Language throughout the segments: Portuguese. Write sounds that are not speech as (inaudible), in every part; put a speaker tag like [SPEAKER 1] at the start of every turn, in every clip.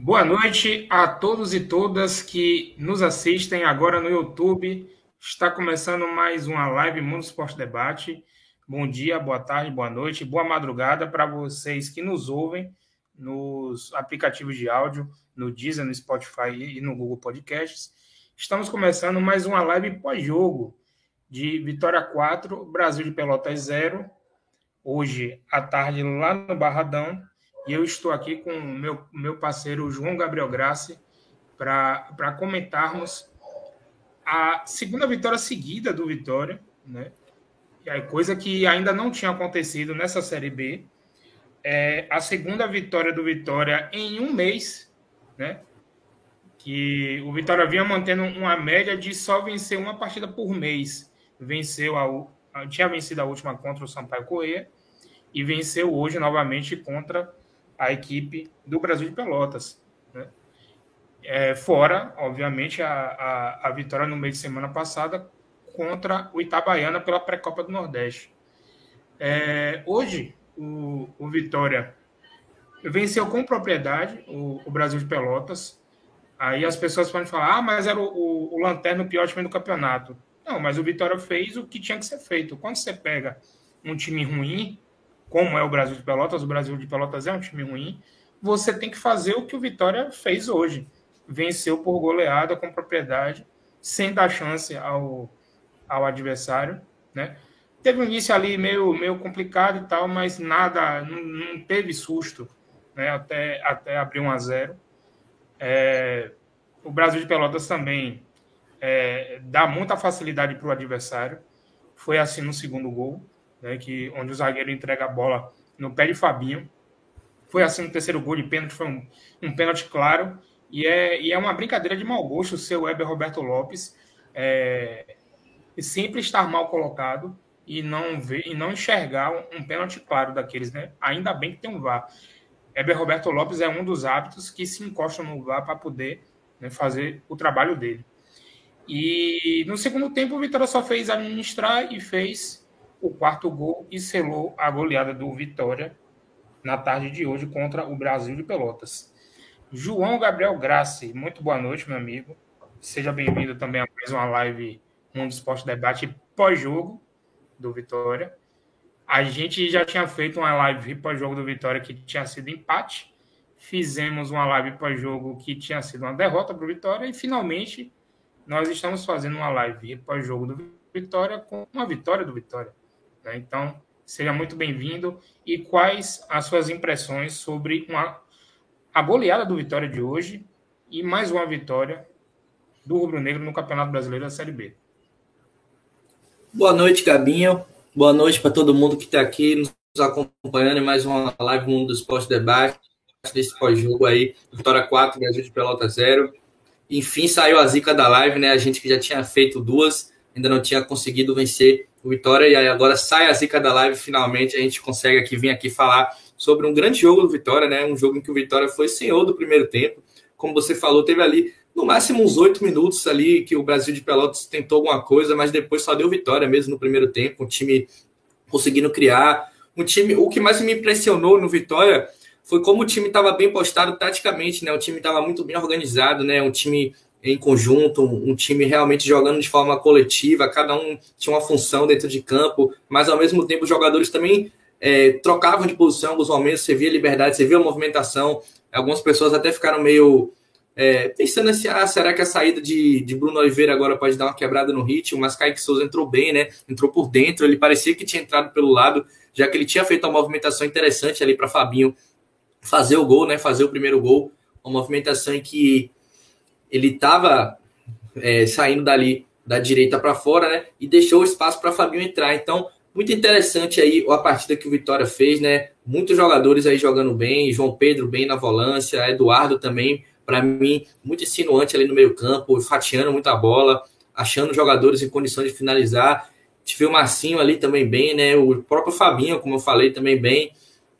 [SPEAKER 1] Boa noite a todos e todas que nos assistem agora no YouTube. Está começando mais uma live Mundo Esporte Debate. Bom dia, boa tarde, boa noite, boa madrugada para vocês que nos ouvem nos aplicativos de áudio, no Deezer, no Spotify e no Google Podcasts. Estamos começando mais uma live pós-jogo de Vitória 4, Brasil de Pelotas 0. Hoje à tarde lá no Barradão e eu estou aqui com o meu, meu parceiro João Gabriel Grassi para comentarmos a segunda vitória seguida do Vitória, né? E aí, coisa que ainda não tinha acontecido nessa Série B. É a segunda vitória do Vitória em um mês, né? Que o Vitória vinha mantendo uma média de só vencer uma partida por mês. Venceu a, tinha vencido a última contra o Sampaio Corrêa e venceu hoje novamente contra a equipe do Brasil de Pelotas. Né? É, fora, obviamente, a, a, a, vitória no meio de semana passada contra o Itabaiana pela pré-copa do Nordeste. É, hoje, o, o, Vitória venceu com propriedade o, o, Brasil de Pelotas. Aí as pessoas podem falar, ah, mas era o, o, o lanterna o pior time do campeonato. Não, mas o Vitória fez o que tinha que ser feito. Quando você pega um time ruim, como é o Brasil de Pelotas, o Brasil de Pelotas é um time ruim, você tem que fazer o que o Vitória fez hoje. Venceu por goleada com propriedade, sem dar chance ao, ao adversário, né? Teve um início ali meio, meio complicado e tal, mas nada, não, não teve susto, né? Até, até abrir 1 a 0 é, O Brasil de Pelotas também é, dá muita facilidade para o adversário. Foi assim no segundo gol né, que, onde o zagueiro entrega a bola no pé de Fabinho. Foi assim no terceiro gol de pênalti, foi um, um pênalti claro. E é, e é uma brincadeira de mau gosto o seu Weber Roberto Lopes é, sempre estar mal colocado e não ver e não enxergar um, um pênalti claro daqueles, né? Ainda bem que tem um VAR. Weber Roberto Lopes é um dos hábitos que se encostam no VAR para poder né, fazer o trabalho dele. E no segundo tempo o Vitória só fez administrar e fez o quarto gol e selou a goleada do Vitória na tarde de hoje contra o Brasil de Pelotas. João Gabriel Grassi, muito boa noite, meu amigo. Seja bem-vindo também a mais uma live Mundo Esporte Debate pós-jogo do Vitória. A gente já tinha feito uma live pós-jogo do Vitória que tinha sido empate. Fizemos uma live pós-jogo que tinha sido uma derrota para o Vitória. E finalmente nós estamos fazendo uma live pós-jogo do Vitória com uma vitória do Vitória. Né? Então, seja muito bem-vindo. E quais as suas impressões sobre uma, a goleada do Vitória de hoje e mais uma vitória do Rubro Negro no Campeonato Brasileiro da Série B?
[SPEAKER 2] Boa noite, Gabinho. Boa noite para todo mundo que está aqui nos acompanhando em mais uma live Mundo do Esporte Debate, desse pós-jogo aí, Vitória 4, Brasil de Pelota 0. Enfim, saiu a zica da live, né? A gente que já tinha feito duas, ainda não tinha conseguido vencer o Vitória. E agora sai a zica da live, finalmente a gente consegue aqui vir aqui falar sobre um grande jogo do Vitória, né? Um jogo em que o Vitória foi senhor do primeiro tempo. Como você falou, teve ali no máximo uns oito minutos ali que o Brasil de Pelotas tentou alguma coisa, mas depois só deu vitória mesmo no primeiro tempo. Um time conseguindo criar. Um time, o que mais me impressionou no Vitória foi como o time estava bem postado taticamente, né? O time estava muito bem organizado, né? Um time em conjunto, um time realmente jogando de forma coletiva, cada um tinha uma função dentro de campo, mas ao mesmo tempo os jogadores também é, trocavam de posição alguns momentos, você via liberdade, você via movimentação, algumas pessoas até ficaram meio é, pensando assim, ah, será que a saída de, de Bruno Oliveira agora pode dar uma quebrada no ritmo, mas Kaique Souza entrou bem, né, entrou por dentro, ele parecia que tinha entrado pelo lado, já que ele tinha feito uma movimentação interessante ali para Fabinho fazer o gol, né, fazer o primeiro gol, uma movimentação em que ele estava é, saindo dali da direita para fora, né? E deixou espaço para Fabinho entrar. Então, muito interessante aí a partida que o Vitória fez, né? Muitos jogadores aí jogando bem, João Pedro bem na volância, Eduardo também, para mim, muito insinuante ali no meio-campo, fatiando muita bola, achando jogadores em condições de finalizar. Tive o Marcinho ali também bem, né? O próprio Fabinho, como eu falei, também bem.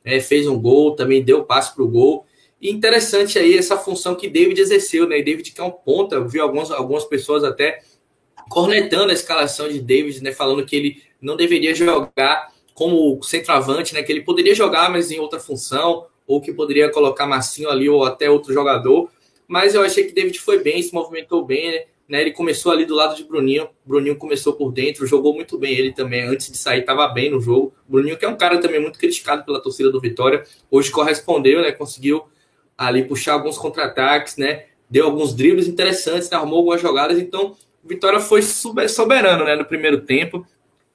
[SPEAKER 2] É, fez um gol, também deu passe para o gol. E interessante aí essa função que David exerceu, né? David que é um ponta, eu vi algumas, algumas pessoas até cornetando a escalação de David, né? Falando que ele não deveria jogar como centroavante, né? Que ele poderia jogar, mas em outra função. ou que poderia colocar Massinho ali ou até outro jogador. Mas eu achei que David foi bem, se movimentou bem, né? né? Ele começou ali do lado de Bruninho. Bruninho começou por dentro, jogou muito bem ele também. Antes de sair, estava bem no jogo. Bruninho, que é um cara também muito criticado pela torcida do Vitória, hoje correspondeu, né? Conseguiu ali puxar alguns contra-ataques, né? Deu alguns dribles interessantes, né? arrumou algumas jogadas. Então, Vitória foi soberano, né? No primeiro tempo,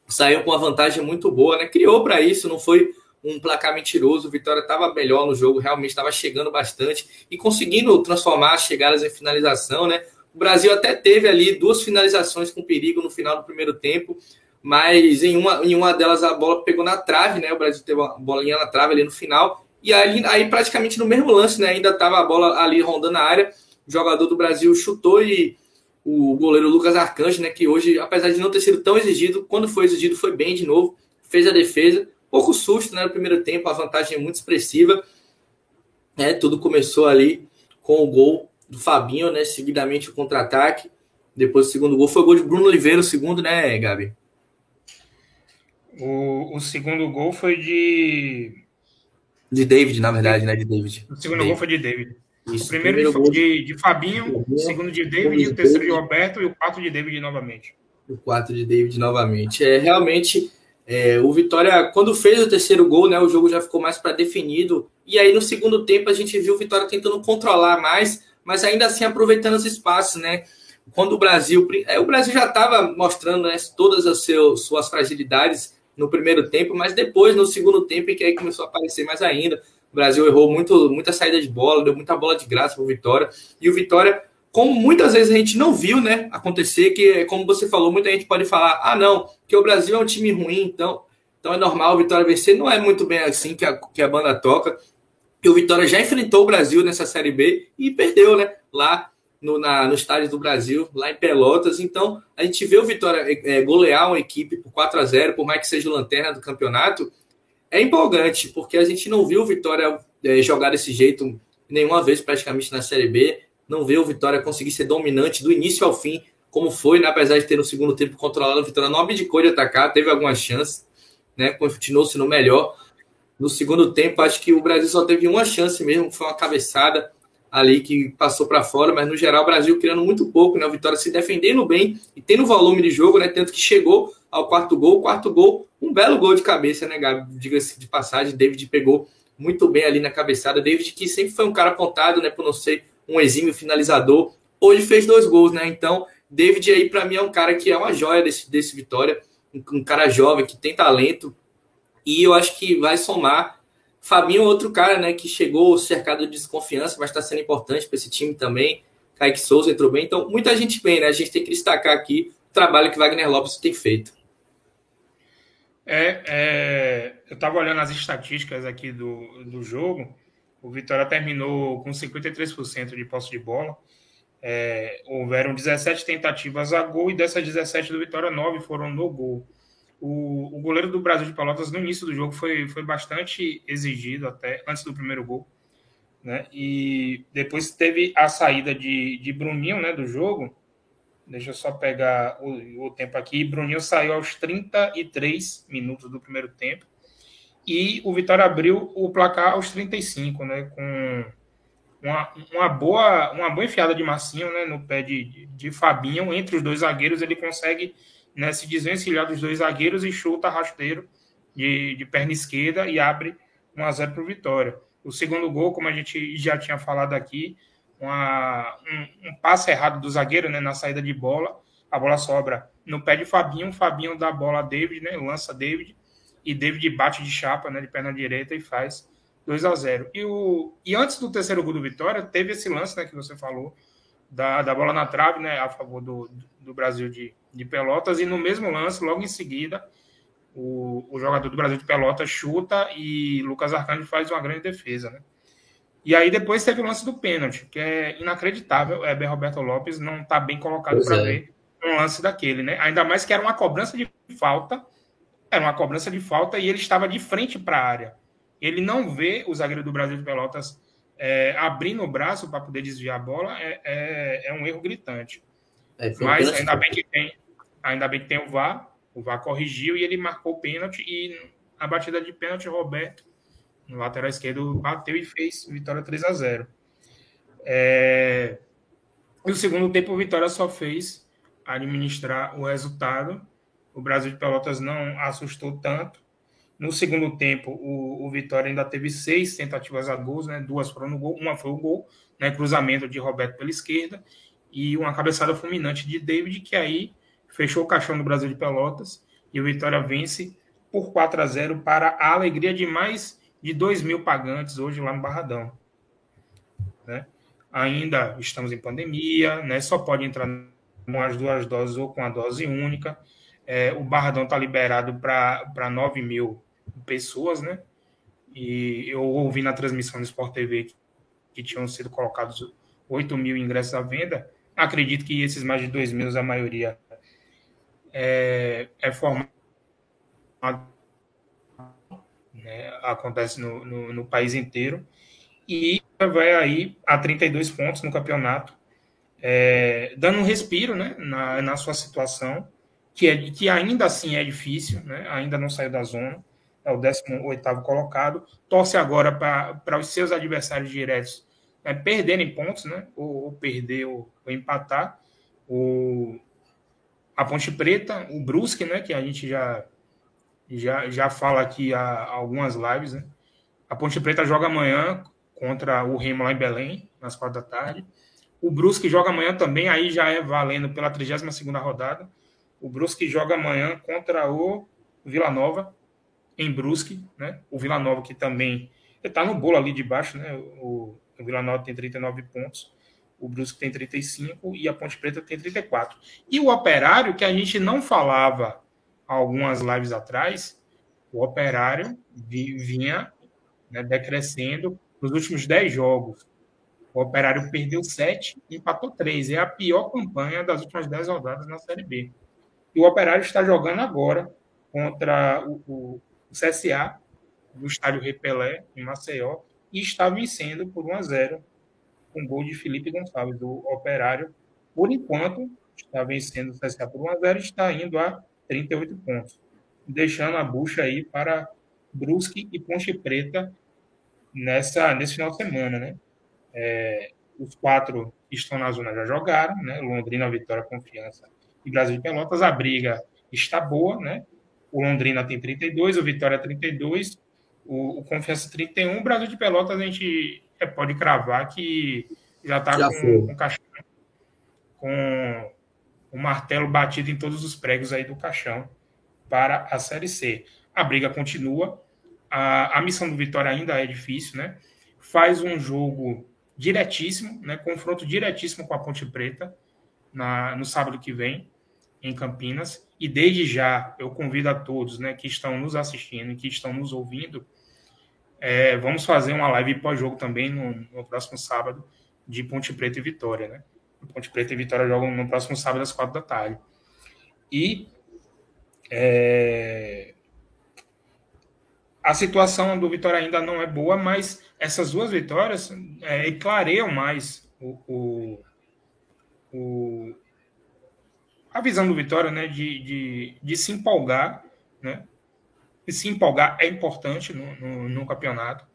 [SPEAKER 2] saiu com uma vantagem muito boa, né? Criou para isso, não foi um placar mentiroso. Vitória estava melhor no jogo, realmente estava chegando bastante e conseguindo transformar as chegadas em finalização, né? O Brasil até teve ali duas finalizações com perigo no final do primeiro tempo, mas em uma, em uma delas a bola pegou na trave, né? O Brasil teve uma bolinha na trave ali no final. E aí, aí praticamente no mesmo lance, né? Ainda estava a bola ali rondando a área. O jogador do Brasil chutou e o goleiro Lucas Arcanjo, né? Que hoje, apesar de não ter sido tão exigido, quando foi exigido, foi bem de novo. Fez a defesa. Pouco susto, né? No primeiro tempo, a vantagem é muito expressiva. É, tudo começou ali com o gol do Fabinho, né? Seguidamente o contra-ataque. Depois o segundo gol foi o gol de Bruno Oliveira, o segundo, né, Gabi?
[SPEAKER 1] O, o segundo gol foi de.
[SPEAKER 2] De David, na verdade, né? De David.
[SPEAKER 1] O segundo
[SPEAKER 2] David.
[SPEAKER 1] gol foi de David. Isso, o primeiro, primeiro de, de, de, Fabinho, o segundo de David, o terceiro de Roberto e o quarto de David novamente.
[SPEAKER 2] O quarto de David novamente. É realmente é, o Vitória, quando fez o terceiro gol, né, o jogo já ficou mais para definido. E aí no segundo tempo a gente viu o Vitória tentando controlar mais, mas ainda assim aproveitando os espaços, né? Quando o Brasil, é, o Brasil já estava mostrando né, todas as seu, suas fragilidades no primeiro tempo, mas depois no segundo tempo em que aí começou a aparecer mais ainda. O Brasil errou muito, muita saída de bola, deu muita bola de graça para o Vitória. E o Vitória, como muitas vezes a gente não viu, né, acontecer, que como você falou, muita gente pode falar: "Ah, não, que o Brasil é um time ruim, então, então é normal o Vitória vencer". Não é muito bem assim que a, que a banda toca que o Vitória já enfrentou o Brasil nessa Série B e perdeu, né? Lá no, na, no estádio do Brasil, lá em Pelotas. Então, a gente vê o Vitória é, golear uma equipe por 4 a 0 por mais que seja lanterna do campeonato. É empolgante, porque a gente não viu o Vitória é, jogar desse jeito nenhuma vez praticamente na Série B. Não vê o Vitória conseguir ser dominante do início ao fim, como foi, né? apesar de ter no segundo tempo controlado, o Vitória não abdicou de atacar, teve algumas chances, né? continuou sendo melhor. No segundo tempo, acho que o Brasil só teve uma chance mesmo, que foi uma cabeçada ali que passou para fora, mas no geral o Brasil criando muito pouco, né? O Vitória se defendendo bem e tendo volume de jogo, né? Tanto que chegou ao quarto gol, quarto gol, um belo gol de cabeça, né, Gabi? Diga-se de passagem, David pegou muito bem ali na cabeçada. David, que sempre foi um cara apontado, né, por não ser um exímio finalizador, hoje fez dois gols, né? Então, David aí para mim é um cara que é uma joia desse, desse Vitória, um, um cara jovem que tem talento, e eu acho que vai somar. Fabinho é outro cara, né, que chegou cercado de desconfiança, mas está sendo importante para esse time também. Kaique Souza entrou bem. Então, muita gente bem, né? A gente tem que destacar aqui o trabalho que Wagner Lopes tem feito.
[SPEAKER 1] É, é eu estava olhando as estatísticas aqui do, do jogo. O Vitória terminou com 53% de posse de bola. É, houveram 17 tentativas a gol e dessas 17 do Vitória, 9 foram no gol. O, o goleiro do Brasil de Pelotas no início do jogo foi, foi bastante exigido até antes do primeiro gol. Né? E depois teve a saída de, de Bruninho né, do jogo. Deixa eu só pegar o, o tempo aqui. Bruninho saiu aos 33 minutos do primeiro tempo. E o Vitória abriu o placar aos 35, né? Com uma, uma, boa, uma boa enfiada de Massinho né, no pé de, de, de Fabinho. Entre os dois zagueiros, ele consegue né, se desvencilhar dos dois zagueiros e chuta rasteiro de, de perna esquerda e abre 1 a 0 para o Vitória. O segundo gol, como a gente já tinha falado aqui, uma, um, um, passe errado do zagueiro né, na saída de bola, a bola sobra no pé de Fabinho, Fabinho dá a bola a David, né, lança David, e David bate de chapa né, de perna direita e faz 2 a 0 e, o, e antes do terceiro gol do Vitória, teve esse lance né, que você falou, da, da bola na trave, né, a favor do, do Brasil de, de Pelotas, e no mesmo lance, logo em seguida, o, o jogador do Brasil de Pelotas chuta e Lucas Arcanjo faz uma grande defesa, né? E aí depois teve o lance do pênalti, que é inacreditável. É, ben Roberto Lopes não está bem colocado para é. ver um lance daquele, né? Ainda mais que era uma cobrança de falta, era uma cobrança de falta e ele estava de frente para a área. Ele não vê o zagueiro do Brasil de Pelotas é, abrindo o braço para poder desviar a bola, é, é, é um erro gritante. É, Mas ainda bem que tem, ainda bem que tem o VAR, o VAR corrigiu e ele marcou o pênalti e a batida de pênalti, Roberto No lateral esquerdo bateu e fez vitória 3 a 0 é... No segundo tempo, o Vitória só fez administrar o resultado. O Brasil de Pelotas não assustou tanto. No segundo tempo, o, o Vitória ainda teve seis tentativas a gols, né? duas foram no gol, uma foi o gol, né? cruzamento de Roberto pela esquerda, e uma cabeçada fulminante de David, que aí fechou o caixão do Brasil de Pelotas, e o Vitória vence por 4 a 0 para a alegria de mais de 2 mil pagantes hoje lá no Barradão. Né? Ainda estamos em pandemia, né? só pode entrar com as duas doses ou com a dose única. É, o Barradão está liberado para 9 mil pessoas, né? E eu ouvi na transmissão do Sport TV que, que tinham sido colocados 8 mil ingressos à venda. Acredito que esses mais de 2 mil, a maioria é, é. Né? Acontece no, no, no país inteiro. E vai aí a 32 pontos no campeonato é, dando um respiro né, na, na sua situação, que, é, que ainda assim é difícil, né, ainda não saiu da zona, é o 18 colocado, torce agora para os seus adversários diretos né, perderem pontos, né, ou, ou perder ou, ou, empatar. O, a Ponte Preta, o Brusque, né, que a gente já, já, já fala aqui há algumas lives, né, a Ponte Preta joga amanhã contra o Remo lá em Belém, nas quatro da tarde. O Brusque joga amanhã também, aí já é valendo pela 32ª rodada. O Brusque joga amanhã contra o Vila Nova, em Brusque, né? O Vila Nova que também está no bolo ali de baixo, né? O, o Vila Nova tem 39 pontos, o Brusque tem 35 e a Ponte Preta tem 34. E o Operário, que a gente não falava algumas lives atrás, o Operário vinha né, decrescendo nos últimos 10 jogos. O Operário perdeu sete e empatou três. É a pior campanha das últimas dez rodadas na Série B. E o Operário está jogando agora contra o, o, o CSA, no estádio Repelé, em Maceió, e está vencendo por 1 a 0 com gol de Felipe Gonçalves, do Operário. Por enquanto, está vencendo o CSA por 1 a 0 e está indo a 38 pontos, deixando a bucha aí para Brusque e Ponte Preta nessa, nesse final de semana, né? É, os quatro que estão na zona já jogaram, né? Londrina, Vitória, Confiança e Brasil de Pelotas. A briga está boa, né? O Londrina tem 32, o Vitória 32, o, o Confiança 31. O Brasil de Pelotas a gente é, pode cravar que já está com, com, caixão, com o martelo batido em todos os pregos aí do caixão para a Série C. A briga continua. A, a missão do Vitória ainda é difícil, né? Faz um jogo diretíssimo, né, confronto diretíssimo com a Ponte Preta na, no sábado que vem em Campinas. E desde já eu convido a todos né, que estão nos assistindo e que estão nos ouvindo, é, vamos fazer uma live pós-jogo também no, no, próximo sábado de Ponte Preta e Vitória. Né? Ponte Preta e Vitória jogam no próximo sábado às quatro da tarde. E é, a situação do Vitória ainda não é boa, mas essas duas vitórias é, clareiam mais o, o, o, a visão do Vitória né, de, de, de se empolgar. Né? E se empolgar é importante no, no, no campeonato,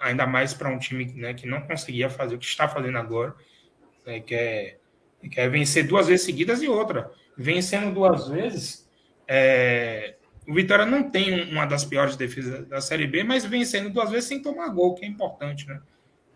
[SPEAKER 1] ainda mais para um time né, que não conseguia fazer o que está fazendo agora, né, que, é, que é vencer duas vezes seguidas e outra. Vencendo duas vezes, é, o Vitória não tem uma das piores defesas da Série B, mas vencendo duas vezes sem tomar gol, que é importante, né?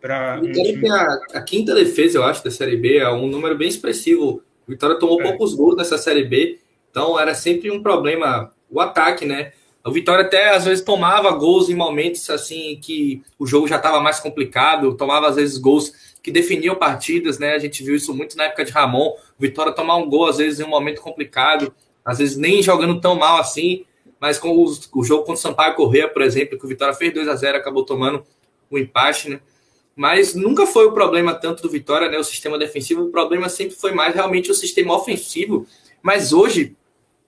[SPEAKER 2] Pra o Vitória um time... a, a, quinta defesa, eu acho, da Série B, é um número bem expressivo. O Vitória tomou é. poucos gols nessa Série B, então era sempre um problema o ataque, né? O Vitória até às vezes tomava gols em momentos assim que o jogo já estava mais complicado, tomava às vezes gols que definiam partidas, né? A gente viu isso muito na época de Ramon. O Vitória tomar um gol às vezes em um momento complicado, às vezes nem jogando tão mal assim mas com o, o jogo contra o Sampaio Correia, por exemplo, que o Vitória fez 2 a 0 acabou tomando o um empate, né? Mas nunca foi o problema tanto do Vitória, né? O sistema defensivo, o problema sempre foi mais realmente o sistema ofensivo. Mas hoje,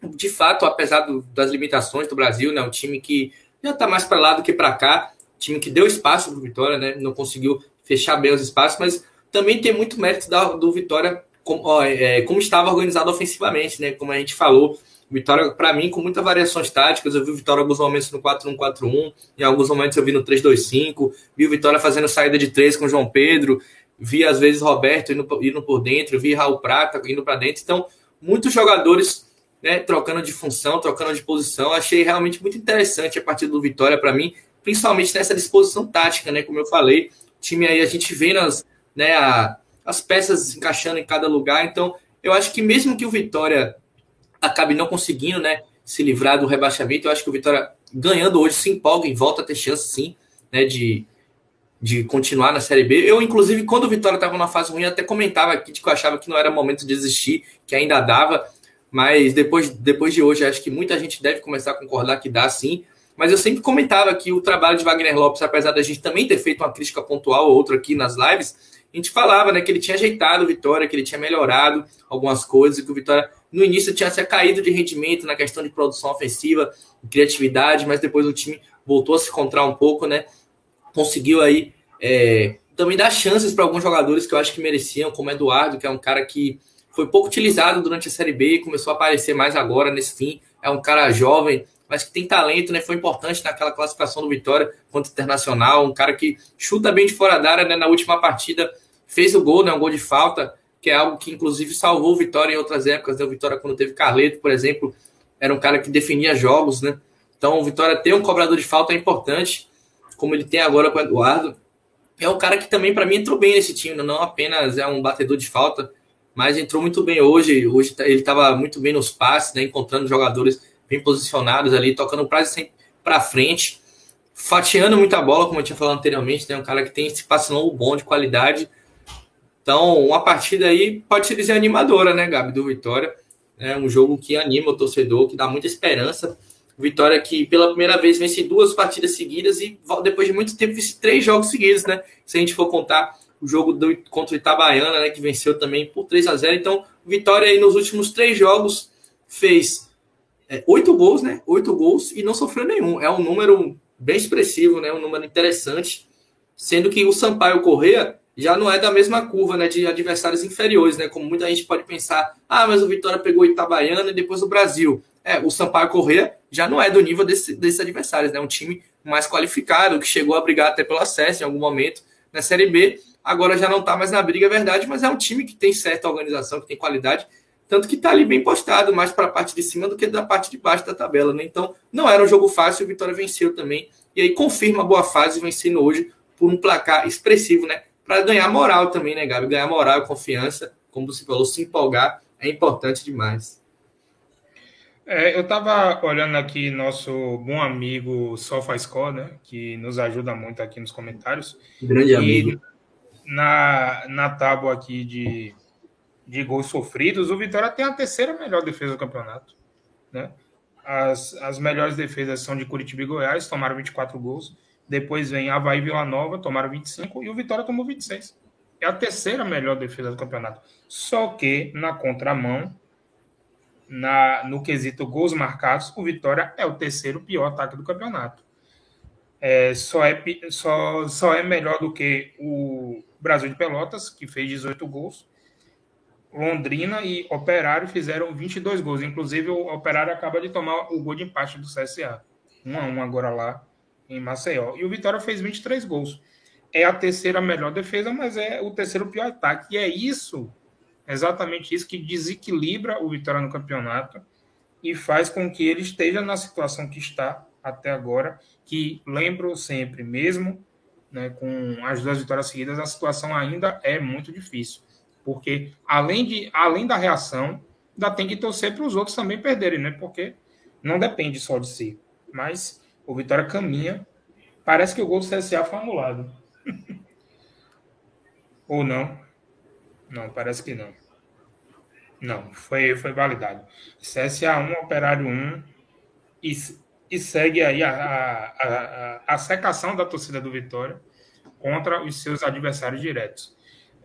[SPEAKER 2] de fato, apesar do, das limitações do Brasil, né? Um time que já está mais para lá do que para cá, time que deu espaço para o Vitória, né? Não conseguiu fechar bem os espaços, mas também tem muito mérito da, do Vitória como, ó, é, como estava organizado ofensivamente, né? Como a gente falou, Vitória, para mim, com muitas variações táticas. Eu vi o Vitória alguns momentos no 4-1-4-1, em alguns momentos eu vi no 3-2-5, vi o Vitória fazendo saída de três com o João Pedro, vi às vezes Roberto indo, indo por dentro, vi Raul Prata indo para dentro. Então, muitos jogadores né, trocando de função, trocando de posição. Achei realmente muito interessante a partida do Vitória para mim, principalmente nessa disposição tática, né? Como eu falei, time aí a gente vê nas, né, a, as peças encaixando em cada lugar. Então, eu acho que mesmo que o Vitória acabe não conseguindo, né, se livrar do rebaixamento, eu acho que o Vitória ganhando hoje se empolga e volta a ter chance sim, né, de, de continuar na Série B. Eu, inclusive, quando o Vitória estava numa fase ruim, até comentava aqui que eu achava que não era momento de desistir, que ainda dava, mas depois, depois de hoje, acho que muita gente deve começar a concordar que dá sim. Mas eu sempre comentava que o trabalho de Wagner Lopes, apesar da gente também ter feito uma crítica pontual ou outra aqui nas lives, a gente falava né, que ele tinha ajeitado o Vitória, que ele tinha melhorado algumas coisas, que o Vitória no início tinha se caído de rendimento na questão de produção ofensiva, criatividade, mas depois o time voltou a se encontrar um pouco, né? Conseguiu aí é, também dar chances para alguns jogadores que eu acho que mereciam, como Eduardo, que é um cara que foi pouco utilizado durante a Série B e começou a aparecer mais agora nesse fim. É um cara jovem, mas que tem talento, né? Foi importante naquela classificação do Vitória contra o Internacional, um cara que chuta bem de fora da área, né? Na última partida fez o gol, né? Um gol de falta, que é algo que inclusive salvou o Vitória em outras épocas, né? O Vitória quando teve Carleto, por exemplo, era um cara que definia jogos, né? Então o Vitória ter um cobrador de falta é importante, como ele tem agora com o Eduardo. É um cara que também para mim entrou bem nesse time, né? não apenas é um batedor de falta, mas entrou muito bem hoje. Hoje tá, ele estava muito bem nos passes, né? Encontrando jogadores bem posicionados ali, tocando quase sempre para frente, fatiando muita bola, como eu tinha falado anteriormente, né? Um cara que tem esse passe longo bom, de qualidade. Então, uma partida aí pode se dizer animadora, né, Gabi, do Vitória. É um jogo que anima o torcedor, que dá muita esperança. Vitória que pela primeira vez vence duas partidas seguidas e depois de muito tempo vence três jogos seguidos, né? Se a gente for contar o jogo do, contra o Itabaiana, né, que venceu também por 3 a 0 Então, Vitória aí nos últimos três jogos fez é, oito gols, né? Oito gols e não sofreu nenhum. É um número bem expressivo, né? Um número interessante. Sendo que o Sampaio Correa já não é da mesma curva, né? De adversários inferiores, né? Como muita gente pode pensar, ah, mas o Vitória pegou o Itabaiana e depois o Brasil. É, o Sampaio Correa já não é do nível desse, desses adversários, né? Um time mais qualificado, que chegou a brigar até pelo acesso em algum momento na Série B. Agora já não está mais na briga, é verdade, mas é um time que tem certa organização, que tem qualidade tanto que está ali bem postado, mais para a parte de cima do que da parte de baixo da tabela. Né? Então, não era um jogo fácil, o Vitória venceu também. E aí confirma a boa fase vencendo hoje por um placar expressivo, né? Para ganhar moral também, né, Gabi? Ganhar moral e confiança, como você falou, se empolgar é importante demais.
[SPEAKER 1] É, eu estava olhando aqui nosso bom amigo SofaScore, né? Que nos ajuda muito aqui nos comentários.
[SPEAKER 2] Grande e amigo.
[SPEAKER 1] Na, na tábua aqui de de gols sofridos, o Vitória tem a terceira melhor defesa do campeonato. Né? As, as melhores defesas são de Curitiba e Goiás, tomaram 24 gols. Depois vem Havaí e Vila Nova, tomaram 25 e o Vitória tomou 26. É a terceira melhor defesa do campeonato. Só que, na contramão, na, no quesito gols marcados, o Vitória é o terceiro pior ataque do campeonato. É, só, é, só, só é melhor do que o Brasil de Pelotas, que fez 18 gols, Londrina e Operário fizeram 22 gols. Inclusive, o Operário acaba de tomar o gol de empate do CSA. 1 a 1 agora lá em Maceió. E o Vitória fez 23 gols. É a terceira melhor defesa, mas é o terceiro pior ataque. E é isso, exatamente isso, que desequilibra o Vitória no campeonato e faz com que ele esteja na situação que está até agora, que lembro sempre, mesmo né, com as duas vitórias seguidas, a situação ainda é muito difícil. Porque além, de, além da reação, ainda tem que torcer para os outros também perderem, né? Porque não depende só de si. Mas o Vitória caminha. Parece que o gol do CSA foi anulado. (laughs) Ou não? Não, parece que não. Não, foi, foi validado. CSA 1, Operário 1. E, e segue aí a, a, a, a secação da torcida do Vitória contra os seus adversários diretos.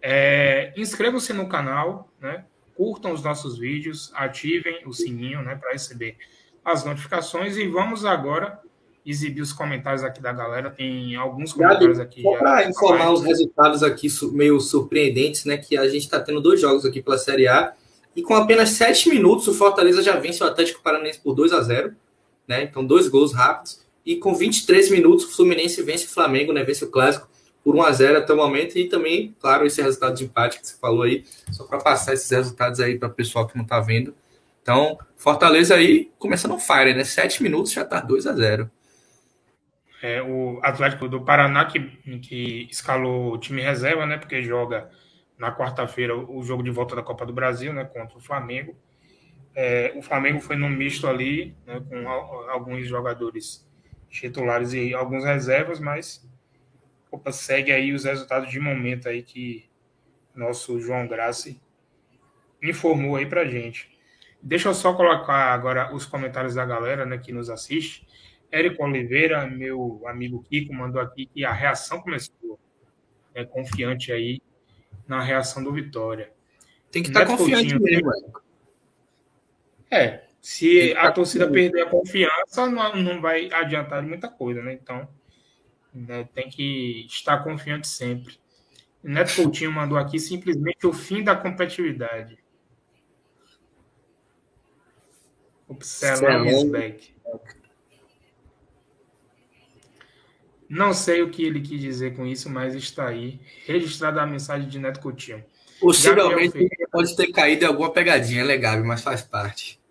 [SPEAKER 1] É, Inscrevam-se no canal, né? curtam os nossos vídeos, ativem o sininho né, para receber as notificações e vamos agora exibir os comentários aqui da galera. Tem alguns comentários aqui.
[SPEAKER 2] Só para informar os resultados aqui meio surpreendentes, né? Que a gente está tendo dois jogos aqui pela Série A. E com apenas 7 minutos, o Fortaleza já vence o Atlético Paranaense por 2 a 0 né? Então, dois gols rápidos. E com 23 minutos, o Fluminense vence o Flamengo, né? Vence o Clássico por 1 a 0 até o momento. E também, claro, esse resultado de empate que você falou aí, só para passar esses resultados aí para o pessoal que não está vendo. Então, Fortaleza aí começando no fire, né? 7 minutos já está 2 a 0
[SPEAKER 1] é, o Atlético do Paraná que, que escalou o time reserva, né? Porque joga na quarta-feira o jogo de volta da Copa do Brasil, né? Contra o Flamengo. É, o Flamengo foi num misto ali, né, com alguns jogadores titulares e alguns reservas, mas opa, segue aí os resultados de momento aí que nosso João Grassi informou aí pra gente. Deixa eu só colocar agora os comentários da galera né, que nos assiste. Érico Oliveira, meu amigo Kiko, mandou aqui que a reação começou é, confiante aí na reação do Vitória.
[SPEAKER 2] Tem que estar tá confiante mesmo, Érico.
[SPEAKER 1] É, se a torcida perder a confiança, não, não vai adiantar muita coisa, né? Então, né, tem que estar confiante sempre. Neto Coutinho mandou aqui simplesmente o fim da competitividade. Observa Beck. Não sei o que ele quis dizer com isso, mas está aí. Registrada a mensagem de Neto Coutinho.
[SPEAKER 2] Possivelmente pode ter caído em alguma pegadinha, legal, mas faz parte.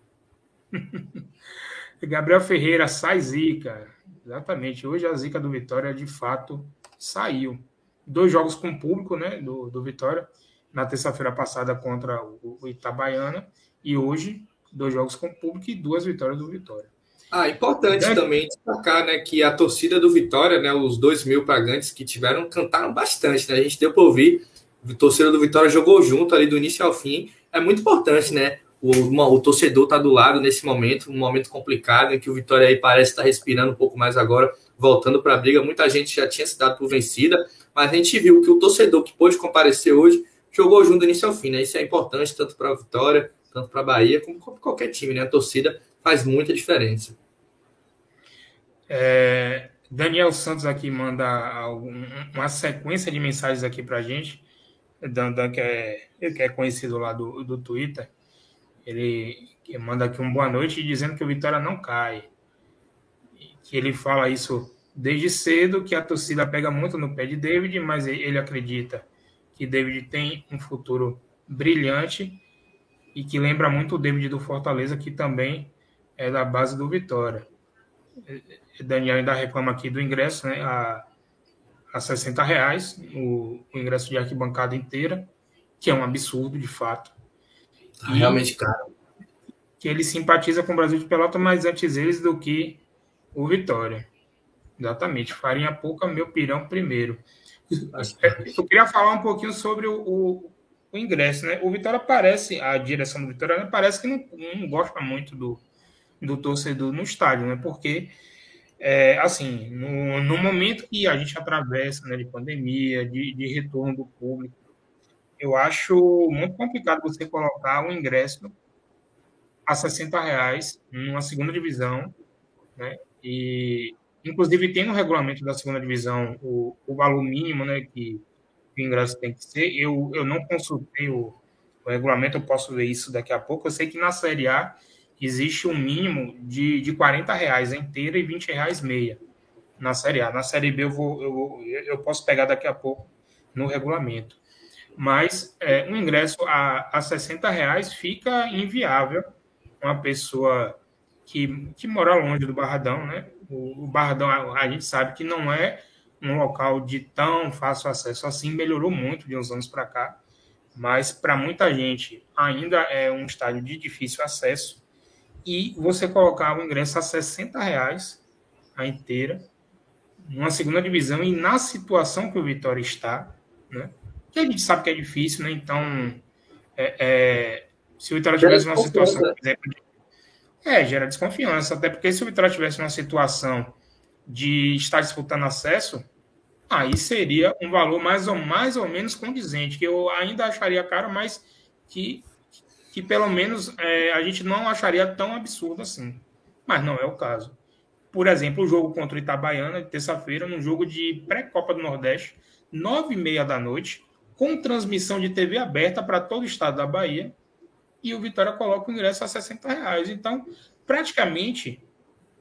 [SPEAKER 2] (laughs)
[SPEAKER 1] Gabriel Ferreira, sai zica. Exatamente. Hoje a zica do Vitória de fato saiu. Dois jogos com público, né? Do, do Vitória. Na terça-feira passada contra o, o Itabaiana. E hoje, dois jogos com público e duas vitórias do Vitória.
[SPEAKER 2] Ah, importante é. também destacar né, que a torcida do Vitória, né, os dois mil pagantes que tiveram, cantaram bastante. Né? A gente deu para ouvir. A torcida do Vitória jogou junto ali do início ao fim. É muito importante, né? O, uma, o torcedor está do lado nesse momento, um momento complicado, em que o Vitória aí parece estar tá respirando um pouco mais agora, voltando para a briga. Muita gente já tinha se dado por vencida, mas a gente viu que o torcedor que pôde comparecer hoje jogou junto do início ao fim, né? Isso é importante tanto para a Vitória, tanto para a Bahia, como para qualquer time, né? A torcida faz muita diferença.
[SPEAKER 1] É, Daniel Santos aqui manda algum, uma sequência de mensagens aqui para a gente. Dan, que é, que é conhecido lá do, do Twitter. Ele manda aqui um boa noite dizendo que o Vitória não cai. Que ele fala isso desde cedo, que a torcida pega muito no pé de David, mas ele acredita que David tem um futuro brilhante e que lembra muito o David do Fortaleza, que também é da base do Vitória. Daniel ainda reclama aqui do ingresso, né? A, a 60 reais, o, o ingresso de arquibancada inteira, que é um absurdo, de fato.
[SPEAKER 2] Tá realmente caro.
[SPEAKER 1] Que ele simpatiza com o Brasil de Pelota, mas antes eles do que o Vitória. Exatamente. Farinha pouca, meu pirão primeiro. Eu queria falar um pouquinho sobre o, o, o, ingresso, né? O Vitória parece, a direção do Vitória né? parece que não, não gosta muito do, do torcedor no estádio, né? Porque, é, assim, no, no momento que a gente atravessa né, de pandemia, de, de retorno do público, eu acho muito complicado você colocar um ingresso a 60 reais numa segunda divisão, né? E inclusive tem no regulamento da segunda divisão o, o valor mínimo, né? Que o ingresso tem que ser. Eu, eu não consultei o, o regulamento, eu posso ver isso daqui a pouco. Eu sei que na Série A existe um mínimo de, de 40 reais inteira e 20 reais meia na Série A. Na Série B eu, vou, eu, eu posso pegar daqui a pouco no regulamento mas é, um ingresso a, a 60 reais fica inviável uma pessoa que, que mora longe do Barradão, né? O, o Barradão, a, a, gente sabe que não é um local de tão fácil acesso assim, melhorou muito de uns anos para cá, mas para muita gente ainda é um estádio de difícil acesso e você colocar o ingresso a 60 reais a inteira, numa segunda divisão e na situação que o Vitória está, né? que a gente sabe que é difícil, né? Então, é, é, se o Vitória tivesse uma situação, por exemplo, é, gera desconfiança, até porque se o Vitória tivesse uma situação de estar disputando acesso, aí seria um valor mais ou, mais ou menos condizente, que eu ainda acharia caro, mas que, que pelo menos é, a gente não acharia tão absurdo assim. Mas não é o caso. Por exemplo, o jogo contra o Itabaiana, terça-feira, num jogo de pré-Copa do Nordeste, nove e meia da noite, com transmissão de TV aberta para todo o estado da Bahia, e o Vitória coloca o ingresso a 60 reais. Então, praticamente,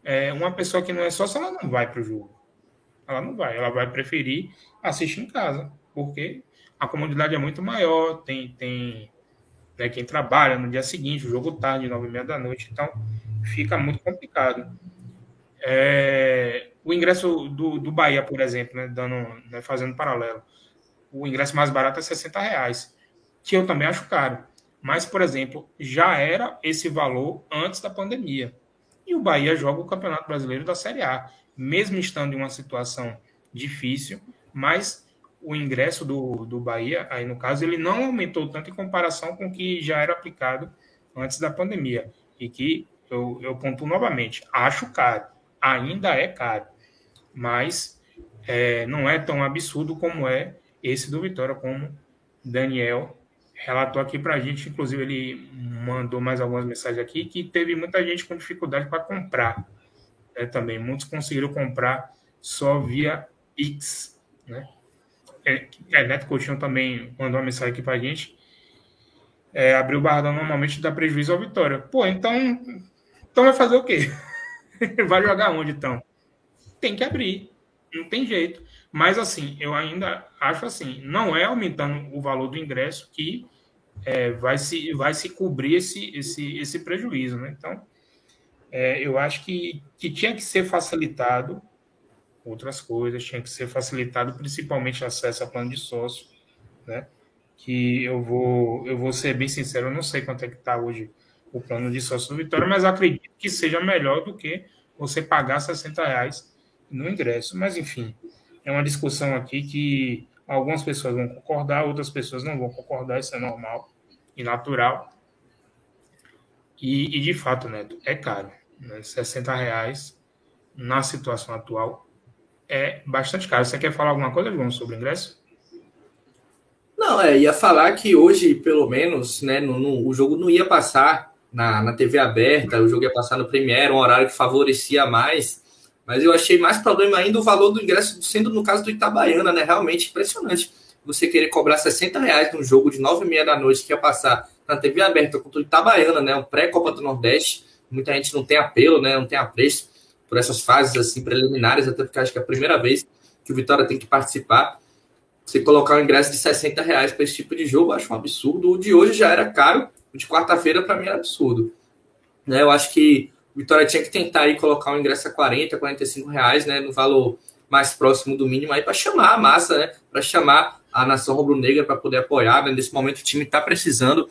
[SPEAKER 1] é, uma pessoa que não é sócia, ela não vai para o jogo. Ela não vai, ela vai preferir assistir em casa, porque a comunidade é muito maior, tem, tem né, quem trabalha no dia seguinte, o jogo tarde, nove e meia da noite, então fica muito complicado. É, o ingresso do, do Bahia, por exemplo, né, dando, né, fazendo paralelo, o ingresso mais barato é 60 reais, que eu também acho caro. Mas, por exemplo, já era esse valor antes da pandemia. E o Bahia joga o Campeonato Brasileiro da Série A, mesmo estando em uma situação difícil, mas o ingresso do, do Bahia, aí no caso, ele não aumentou tanto em comparação com o que já era aplicado antes da pandemia. E que eu, eu novamente, acho caro, ainda é caro, mas é, não é tão absurdo como é esse do Vitória, como Daniel relatou aqui para a gente. Inclusive, ele mandou mais algumas mensagens aqui que teve muita gente com dificuldade para comprar né, também. Muitos conseguiram comprar só via X. Né? É, é, Neto Coutinho também mandou uma mensagem aqui para a gente. É, abrir o Barradão normalmente dá prejuízo ao Vitória. Pô, então, então vai fazer o quê? (laughs) vai jogar onde então? Tem que abrir. Não tem jeito. Mas, assim, eu ainda acho assim, não é aumentando o valor do ingresso que é, vai, se, vai se cobrir esse, esse, esse prejuízo, né? Então, é, eu acho que, que tinha que ser facilitado outras coisas, tinha que ser facilitado principalmente acesso a plano de sócio, né? Que eu vou, eu vou ser bem sincero, eu não sei quanto é que está hoje o plano de sócio do Vitória, mas acredito que seja melhor do que você pagar 60 reais no ingresso. Mas, enfim, é uma discussão aqui que algumas pessoas vão concordar, outras pessoas não vão concordar, isso é normal e natural. E, e de fato, Neto, é caro. Né? 60 reais na situação atual é bastante caro. Você quer falar alguma coisa, João, sobre o ingresso?
[SPEAKER 2] Não, é, ia falar que hoje, pelo menos, né, no, no, o jogo não ia passar na, na TV aberta, o jogo ia passar no Premiere, um horário que favorecia mais mas eu achei mais problema ainda o valor do ingresso, sendo no caso do Itabaiana, né? Realmente impressionante. Você querer cobrar 60 reais num jogo de 9 e meia da noite que ia passar na TV aberta contra o Itabaiana, né? Um pré-Copa do Nordeste. Muita gente não tem apelo, né? Não tem apreço por essas fases assim preliminares, até porque acho que é a primeira vez que o Vitória tem que participar. Você colocar um ingresso de 60 reais para esse tipo de jogo, acho um absurdo. O de hoje já era caro, o de quarta-feira para mim era absurdo. Né? Eu acho que Vitória tinha que tentar aí colocar o ingresso a 40, 45 reais, né, no valor mais próximo do mínimo aí para chamar a massa, né, para chamar a nação rubro-negra para poder apoiar. Né? Nesse momento o time está precisando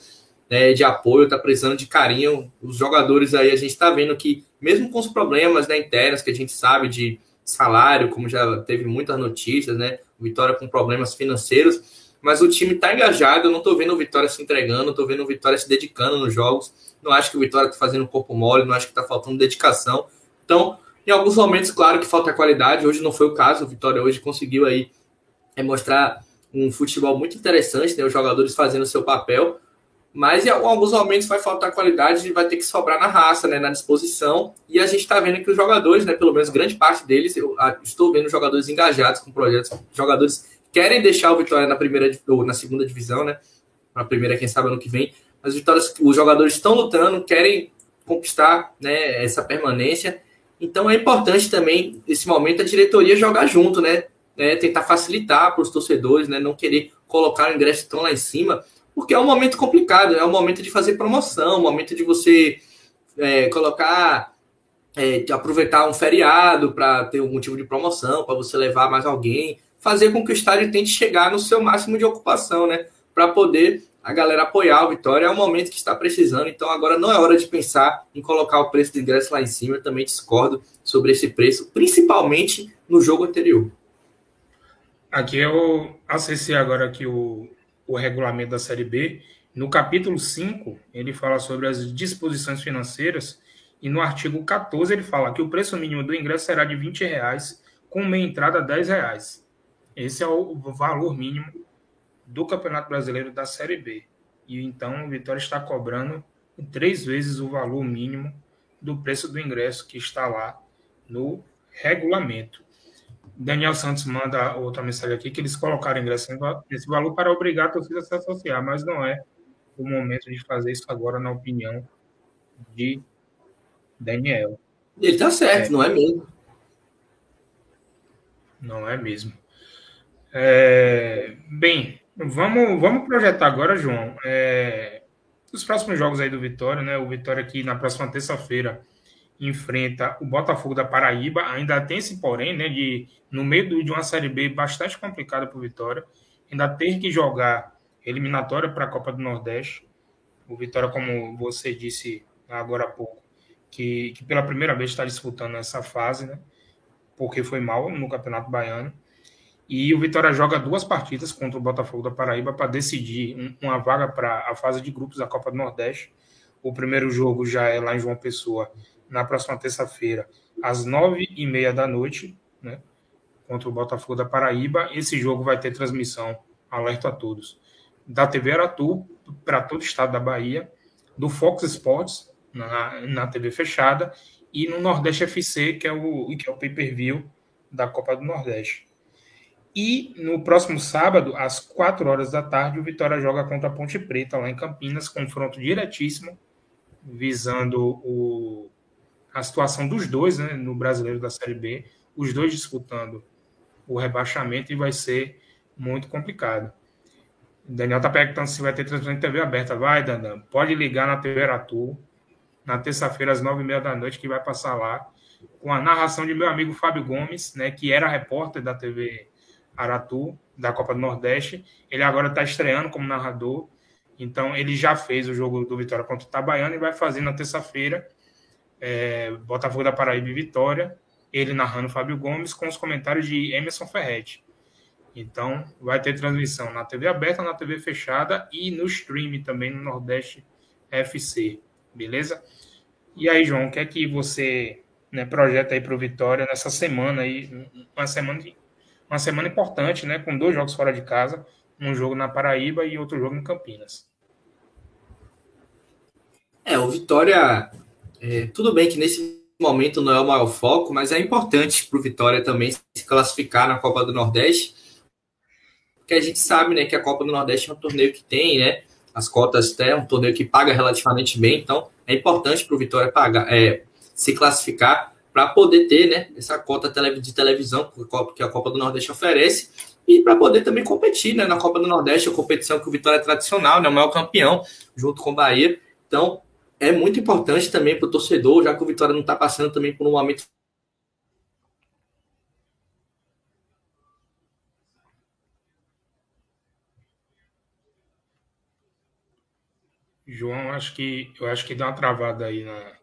[SPEAKER 2] né, de apoio, está precisando de carinho. Os jogadores aí a gente está vendo que mesmo com os problemas né, internos que a gente sabe de salário, como já teve muitas notícias, né, Vitória com problemas financeiros, mas o time está engajado. Eu não estou vendo o Vitória se entregando, estou vendo o Vitória se dedicando nos jogos. Não acho que o Vitória está fazendo corpo mole, não acho que está faltando dedicação. Então, em alguns momentos, claro que falta qualidade. Hoje não foi o caso. O Vitória hoje conseguiu aí é, mostrar um futebol muito interessante, né? Os jogadores fazendo o seu papel. Mas em alguns momentos vai faltar qualidade e vai ter que sobrar na raça, né, na disposição. E a gente está vendo que os jogadores, né, pelo menos grande parte deles, eu estou vendo jogadores engajados com projetos, jogadores querem deixar o Vitória na primeira ou na segunda divisão, né? Na primeira, quem sabe, ano que vem. As vitórias, os jogadores estão lutando, querem conquistar né, essa permanência. Então é importante também, nesse momento, a diretoria jogar junto, né? né tentar facilitar para os torcedores, né? Não querer colocar o ingresso tão lá em cima, porque é um momento complicado, é um momento de fazer promoção, um momento de você é, colocar, é, de aproveitar um feriado para ter um motivo de promoção, para você levar mais alguém, fazer com que o estádio tente chegar no seu máximo de ocupação, né? Para poder a galera apoiar o Vitória. É o momento que está precisando, então agora não é hora de pensar em colocar o preço do ingresso lá em cima. Eu também discordo sobre esse preço, principalmente no jogo anterior.
[SPEAKER 1] Aqui eu acessei agora aqui o, o regulamento da Série B. No capítulo 5, ele fala sobre as disposições financeiras e no artigo 14 ele fala que o preço mínimo do ingresso será de 20 reais, com meia entrada 10 reais. Esse é o valor mínimo do Campeonato Brasileiro da Série B. E então o Vitória está cobrando três vezes o valor mínimo do preço do ingresso que está lá no regulamento. Daniel Santos manda outra mensagem aqui que eles colocaram ingresso nesse valor para obrigar a torcida a se associar, mas não é o momento de fazer isso agora, na opinião de Daniel.
[SPEAKER 2] Ele tá certo, é. não é mesmo?
[SPEAKER 1] Não é mesmo. É, bem, vamos, vamos projetar agora, João. É, os próximos jogos aí do Vitória, né? O Vitória aqui na próxima terça-feira enfrenta o Botafogo da Paraíba. Ainda tem esse porém, né? De no meio de uma série B bastante complicada para o Vitória, ainda ter que jogar eliminatória para a Copa do Nordeste. O Vitória, como você disse agora há pouco, que, que pela primeira vez está disputando essa fase, né? Porque foi mal no Campeonato Baiano. E o Vitória joga duas partidas contra o Botafogo da Paraíba para decidir uma vaga para a fase de grupos da Copa do Nordeste. O primeiro jogo já é lá em João Pessoa, na próxima terça-feira, às nove e meia da noite, né? Contra o Botafogo da Paraíba. Esse jogo vai ter transmissão, alerta a todos, da TV Aratu para todo o estado da Bahia, do Fox Sports na, na TV fechada e no Nordeste FC, que é o, que é o pay-per-view da Copa do Nordeste. E no próximo sábado, às 4 horas da tarde, o Vitória joga contra a Ponte Preta, lá em Campinas, confronto diretíssimo, visando o, a situação dos dois né, no brasileiro da Série B, os dois disputando o rebaixamento, e vai ser muito complicado. O Daniel está perguntando se vai ter transmissão de TV aberta. Vai, Dandan, pode ligar na TV Aratu, na terça-feira, às nove e meia da noite, que vai passar lá, com a narração de meu amigo Fábio Gomes, né, que era repórter da TV Aratu, da Copa do Nordeste. Ele agora está estreando como narrador. Então, ele já fez o jogo do Vitória contra o Itabaiana e vai fazer na terça-feira é, Botafogo da Paraíba e Vitória. Ele narrando Fábio Gomes com os comentários de Emerson Ferretti. Então, vai ter transmissão na TV aberta, na TV fechada e no stream também no Nordeste FC. Beleza? E aí, João, o que é que você né, projeta aí para o Vitória nessa semana aí? Uma semana uma semana importante, né? Com dois jogos fora de casa, um jogo na Paraíba e outro jogo em Campinas.
[SPEAKER 2] É, o Vitória, é, tudo bem que nesse momento não é o maior foco, mas é importante para o Vitória também se classificar na Copa do Nordeste, porque a gente sabe, né, que a Copa do Nordeste é um torneio que tem, né, as cotas é um torneio que paga relativamente bem, então é importante para o Vitória pagar, é, se classificar para poder ter né, essa cota de televisão que a Copa do Nordeste oferece e para poder também competir né, na Copa do Nordeste, a competição que o Vitória é tradicional, né, o maior campeão, junto com o Bahia. Então, é muito importante também para o torcedor, já que o Vitória não está passando também por um momento
[SPEAKER 1] João, acho que eu acho que dá uma travada aí na,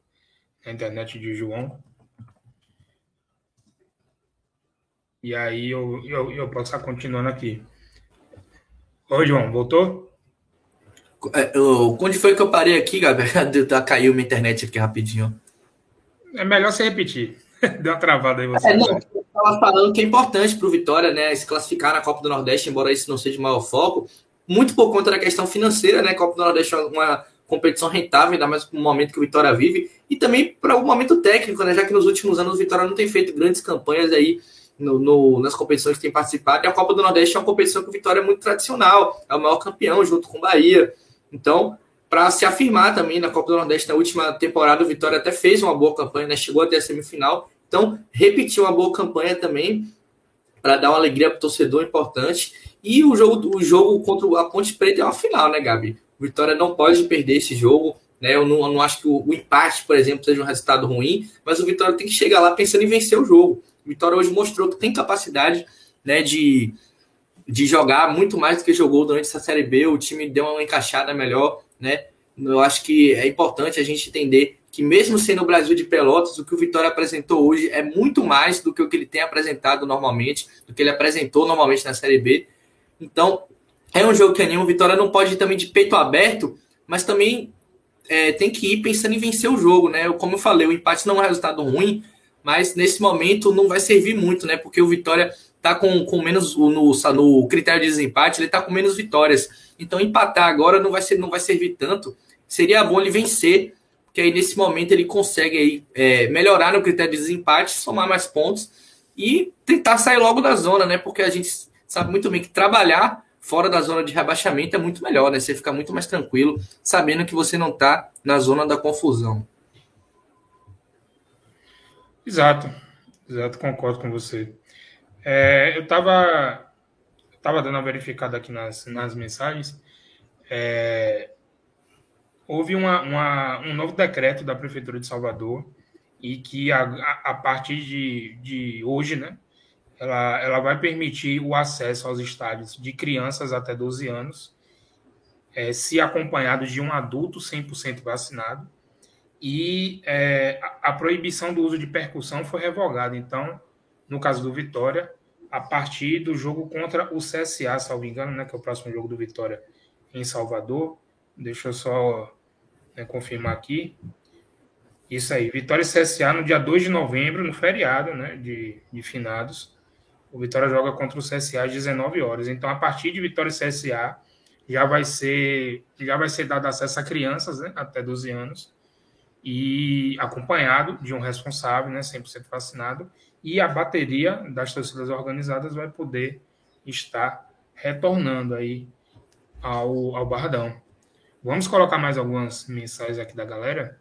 [SPEAKER 1] na internet de João. E aí eu, eu, eu posso estar continuando aqui. Oi, João, voltou?
[SPEAKER 2] É, onde foi que eu parei aqui, Gabriel? (laughs) Caiu minha internet aqui rapidinho.
[SPEAKER 1] É melhor você repetir. (laughs) Deu uma travada aí você.
[SPEAKER 2] É, não, eu estava falando que é importante para o Vitória, né, se classificar na Copa do Nordeste, embora isso não seja o maior foco, muito por conta da questão financeira, né? Copa do Nordeste é uma competição rentável, ainda mais no momento que o Vitória vive, e também para o momento técnico, né? Já que nos últimos anos o Vitória não tem feito grandes campanhas aí no, no, nas competições que tem participado. E a Copa do Nordeste é uma competição que o Vitória é muito tradicional, é o maior campeão junto com o Bahia. Então, para se afirmar também na Copa do Nordeste, na última temporada, o Vitória até fez uma boa campanha, né? chegou até a semifinal. Então, repetiu uma boa campanha também para dar uma alegria para o torcedor importante. E o jogo, o jogo contra a Ponte Preta é uma final, né, Gabi? O Vitória não pode perder esse jogo. Né? Eu, não, eu não acho que o, o, empate, por exemplo, seja um resultado ruim, mas o Vitória tem que chegar lá pensando em vencer o jogo. Vitória hoje mostrou que tem capacidade né, de, de jogar muito mais do que jogou durante essa Série B. O time deu uma encaixada melhor. Né? Eu acho que é importante a gente entender que, mesmo sendo o Brasil de Pelotas, o que o Vitória apresentou hoje é muito mais do que o que ele tem apresentado normalmente, do que ele apresentou normalmente na Série B. Então, é um jogo que anima. O Vitória não pode ir também de peito aberto, mas também é, tem que ir pensando em vencer o jogo, né? Como eu falei, o empate não é um resultado ruim, mas nesse momento não vai servir muito, né? Porque o Vitória tá com, com menos no, no critério de desempate, ele tá com menos vitórias. Então empatar agora não vai ser não vai servir tanto. Seria bom ele vencer, porque aí nesse momento ele consegue aí, é, melhorar no critério de desempate, somar mais pontos e tentar sair logo da zona, né? Porque a gente sabe muito bem que trabalhar fora da zona de rebaixamento é muito melhor, né? Você fica muito mais tranquilo, sabendo que você não está na zona da confusão.
[SPEAKER 1] Exato, exato, concordo com você. É, eu estava tava dando uma verificada aqui nas, nas mensagens. É, houve uma, uma, um novo decreto da Prefeitura de Salvador e que a, a, a partir de, de hoje, né, ela, ela vai permitir o acesso aos estádios de crianças até 12 anos, é, se acompanhado de um adulto 100% vacinado, e é, a, a, proibição do uso de percussão foi revogada. Então, no caso do Vitória, a partir do jogo contra o CSA, salvo engano, né, que é o próximo jogo do Vitória em Salvador, deixa eu só né, confirmar aqui. Isso aí, Vitória e CSA no dia 2 de novembro, no feriado né, de, de finados. O Vitória joga contra o CSA às 19 horas. Então, a partir de Vitória e CSA, já vai ser, já vai ser dado acesso a crianças né, até 12 anos e acompanhado de um responsável, né, 100% vacinado, e a bateria das torcidas organizadas vai poder estar retornando aí ao, ao Barradão. Vamos colocar mais algumas mensagens aqui da galera.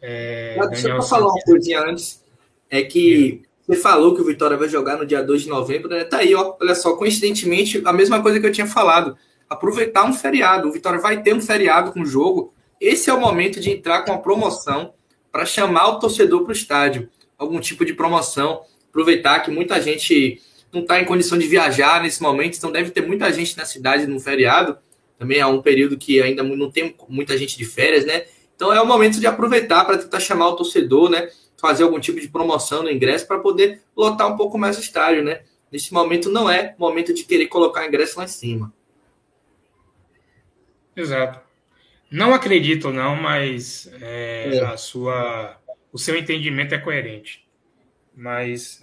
[SPEAKER 2] É, Deixa eu falar uma coisinha antes. É que você falou que o Vitória vai jogar no dia 2 de novembro, né? Tá aí, ó. Olha só, coincidentemente, a mesma coisa que eu tinha falado. Aproveitar um feriado. O Vitória vai ter um feriado com o jogo. Esse é o momento de entrar com a promoção para chamar o torcedor para o estádio. Algum tipo de promoção. Aproveitar que muita gente não está em condição de viajar nesse momento, então deve ter muita gente na cidade no feriado. Também é um período que ainda não tem muita gente de férias, né? Então é o momento de aproveitar para tentar chamar o torcedor, né? fazer algum tipo de promoção no ingresso para poder lotar um pouco mais o estádio, né? Nesse momento não é momento de querer colocar o ingresso lá em cima.
[SPEAKER 1] Exato. Não acredito não, mas é, é. a sua, o seu entendimento é coerente. Mas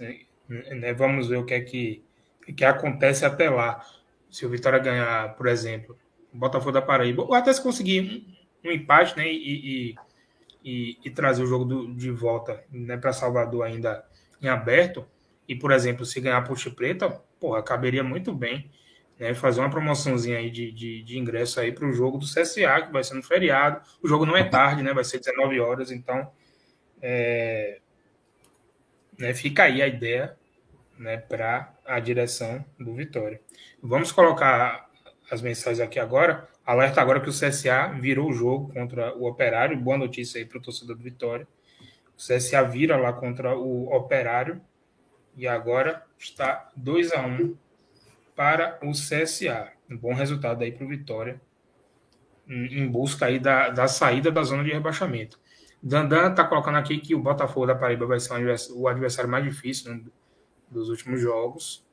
[SPEAKER 1] né, vamos ver o que é que, que acontece até lá. Se o Vitória ganhar, por exemplo, o Botafogo da Paraíba, ou até se conseguir um, um empate, né? E, e e, e trazer o jogo do, de volta né, para Salvador ainda em aberto, e, por exemplo, se ganhar a Ponte Preta, porra, caberia muito bem né, fazer uma promoçãozinha aí de, de, de ingresso aí para o jogo do CSA, que vai ser no feriado. O jogo não é tarde, né? Vai ser 19 horas, então é, né, fica aí a ideia né, para a direção do Vitória. Vamos colocar as mensagens aqui agora. Alerta agora que o CSA virou o jogo contra o Operário. Boa notícia aí para o torcedor do Vitória. O CSA vira lá contra o Operário e agora está 2 a 1 para o CSA. Um bom resultado aí para o Vitória em busca aí da, da saída da zona de rebaixamento. Dandan está colocando aqui que o Botafogo da Paraíba vai ser o adversário mais difícil né, dos últimos jogos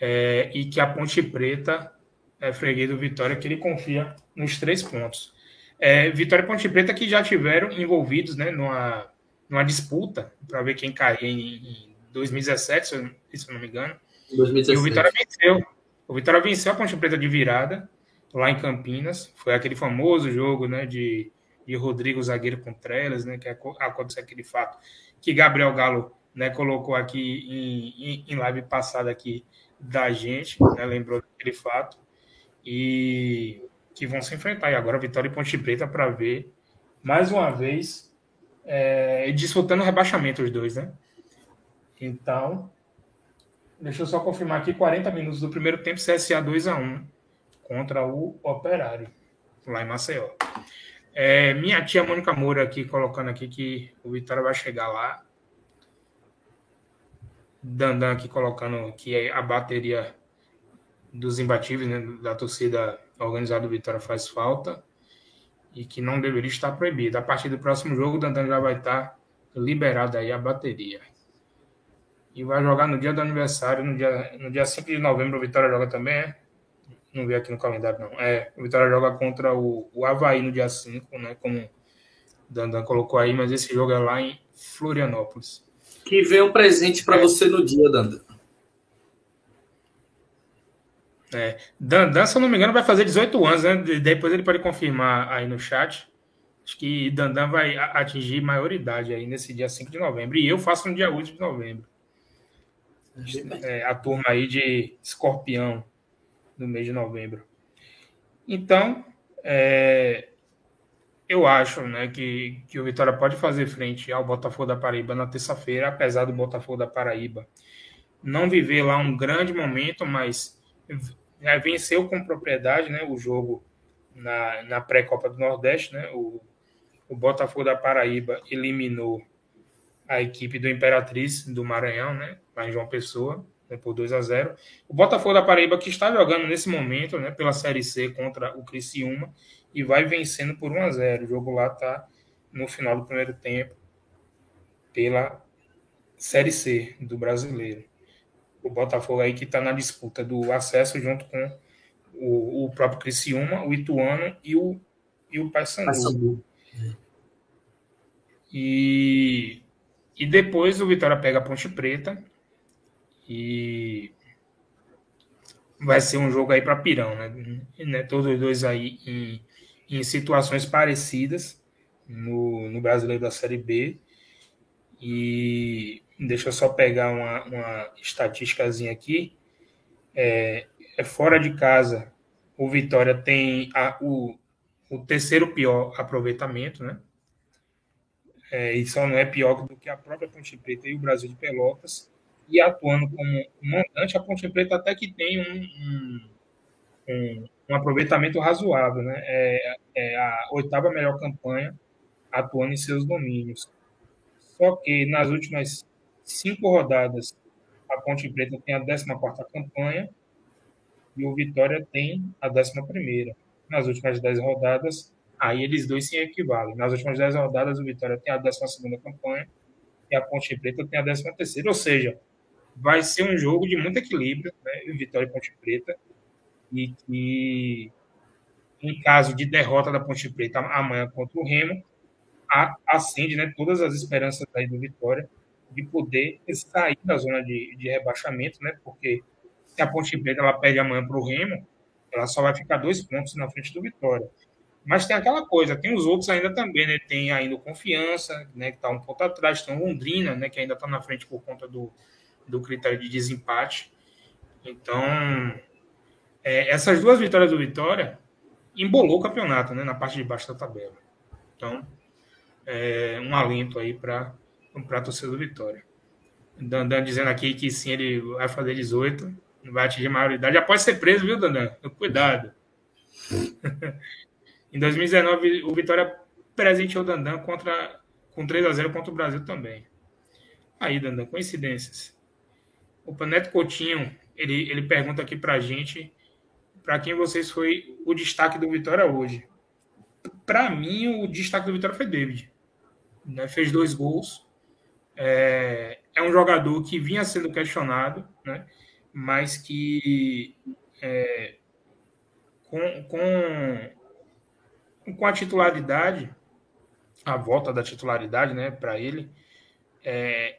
[SPEAKER 1] é, e que a Ponte Preta é, freguês do Vitória, que ele confia nos três pontos. É, Vitória e Ponte Preta que já tiveram envolvidos né, numa, numa disputa para ver quem caía em, em 2017, se eu, se eu não me engano. 2017. E o Vitória venceu. O Vitória venceu a Ponte Preta de virada lá em Campinas. Foi aquele famoso jogo né, de, de Rodrigo Zagueiro com Trelas, né, que aconteceu aquele fato que Gabriel Galo né, colocou aqui em, em, em live passada aqui da gente, né, lembrou daquele fato e que vão se enfrentar. E agora Vitória e Ponte Preta para ver mais uma vez é, disputando rebaixamento os dois, né? Então, deixa eu só confirmar aqui 40 minutos do primeiro tempo, CSA 2 a 1 contra o Operário lá em Maceió. É, minha tia Mônica Moura aqui colocando aqui que o Vitória vai chegar lá. Dandan aqui colocando que a bateria dos imbatíveis, né, da torcida organizada do Vitória faz falta e que não deveria estar proibida. A partir do próximo jogo, o Dandan já vai estar liberado aí a bateria. E vai jogar no dia do aniversário, no dia, no dia 5 de novembro, o Vitória joga também, é? Não vi aqui no calendário, não. É, o Vitória joga contra o, o Havaí no dia 5, né? Como o Dandan colocou aí, mas esse jogo é lá em Florianópolis.
[SPEAKER 2] Que vem um presente para é. você no dia, Dandan.
[SPEAKER 1] É, Dandan, se eu não me engano, vai fazer 18 anos, né? Depois ele pode confirmar aí no chat. Acho que Dandan vai atingir maioridade aí nesse dia 5 de novembro. E eu faço no dia 8 de novembro. É, a turma aí de escorpião no mês de novembro. Então, é, eu acho né, que, que o Vitória pode fazer frente ao Botafogo da Paraíba na terça-feira, apesar do Botafogo da Paraíba não viver lá um grande momento, mas venceu com propriedade né, o jogo na, na pré-Copa do Nordeste. Né, o, o Botafogo da Paraíba eliminou a equipe do Imperatriz do Maranhão, né, lá João Pessoa, né, por 2 a 0 O Botafogo da Paraíba, que está jogando nesse momento né, pela Série C contra o Criciúma, e vai vencendo por 1 a 0 O jogo lá está no final do primeiro tempo pela Série C do Brasileiro. O Botafogo aí que está na disputa do acesso junto com o, o próprio Criciúma, o Ituano e o, e o Paysandu. E, e depois o Vitória pega a Ponte Preta e vai ser um jogo aí para Pirão, né? né? Todos os dois aí em, em situações parecidas no, no Brasileiro da Série B. E Deixa eu só pegar uma, uma estatísticazinha aqui. É, é, fora de casa, o Vitória tem a, o, o terceiro pior aproveitamento, né? É, e só não é pior do que a própria Ponte Preta e o Brasil de Pelotas. E atuando como mandante, a Ponte Preta até que tem um, um, um, aproveitamento razoável, né? É, é a oitava melhor campanha atuando em seus domínios. Só que nas últimas cinco rodadas, a Ponte Preta tem a 14 campanha e o Vitória tem a 11. Nas últimas 10 rodadas, aí eles dois se equivalem. Nas últimas 10 rodadas, o Vitória tem a 12 campanha e a Ponte Preta tem a 13. Ou seja, vai ser um jogo de muito equilíbrio, né? Vitória e Ponte Preta. E que, em caso de derrota da Ponte Preta amanhã contra o Remo, acende né, todas as esperanças aí do Vitória de poder sair da zona de, de rebaixamento, né? Porque se a Ponte Preta ela perde amanhã para o Remo, ela só vai ficar dois pontos na frente do Vitória. Mas tem aquela coisa, tem os outros ainda também, né? Tem ainda o Confiança, né? Que está um ponto atrás, tem o Londrina, né? Que ainda está na frente por conta do, do critério de desempate. Então, é, essas duas vitórias do Vitória embolou o campeonato, né? Na parte de baixo da tabela. Então, é, um alento aí para a torcida do Vitória. Dandan dizendo aqui que sim, ele vai fazer 18, não vai atingir maioridade. Já pode ser preso, viu, Dandan? Cuidado. (laughs) em 2019, o Vitória presenteou o Dandan contra, com 3 a 0 contra o Brasil também. Aí, Dandan, coincidências. O Paneto Coutinho, ele, ele pergunta aqui para a gente para quem vocês foi o destaque do Vitória hoje. Para mim, o destaque do Vitória foi David. Né? Fez dois gols é, é um jogador que vinha sendo questionado, né? mas que é, com, com, com a titularidade, a volta da titularidade né, para ele, é,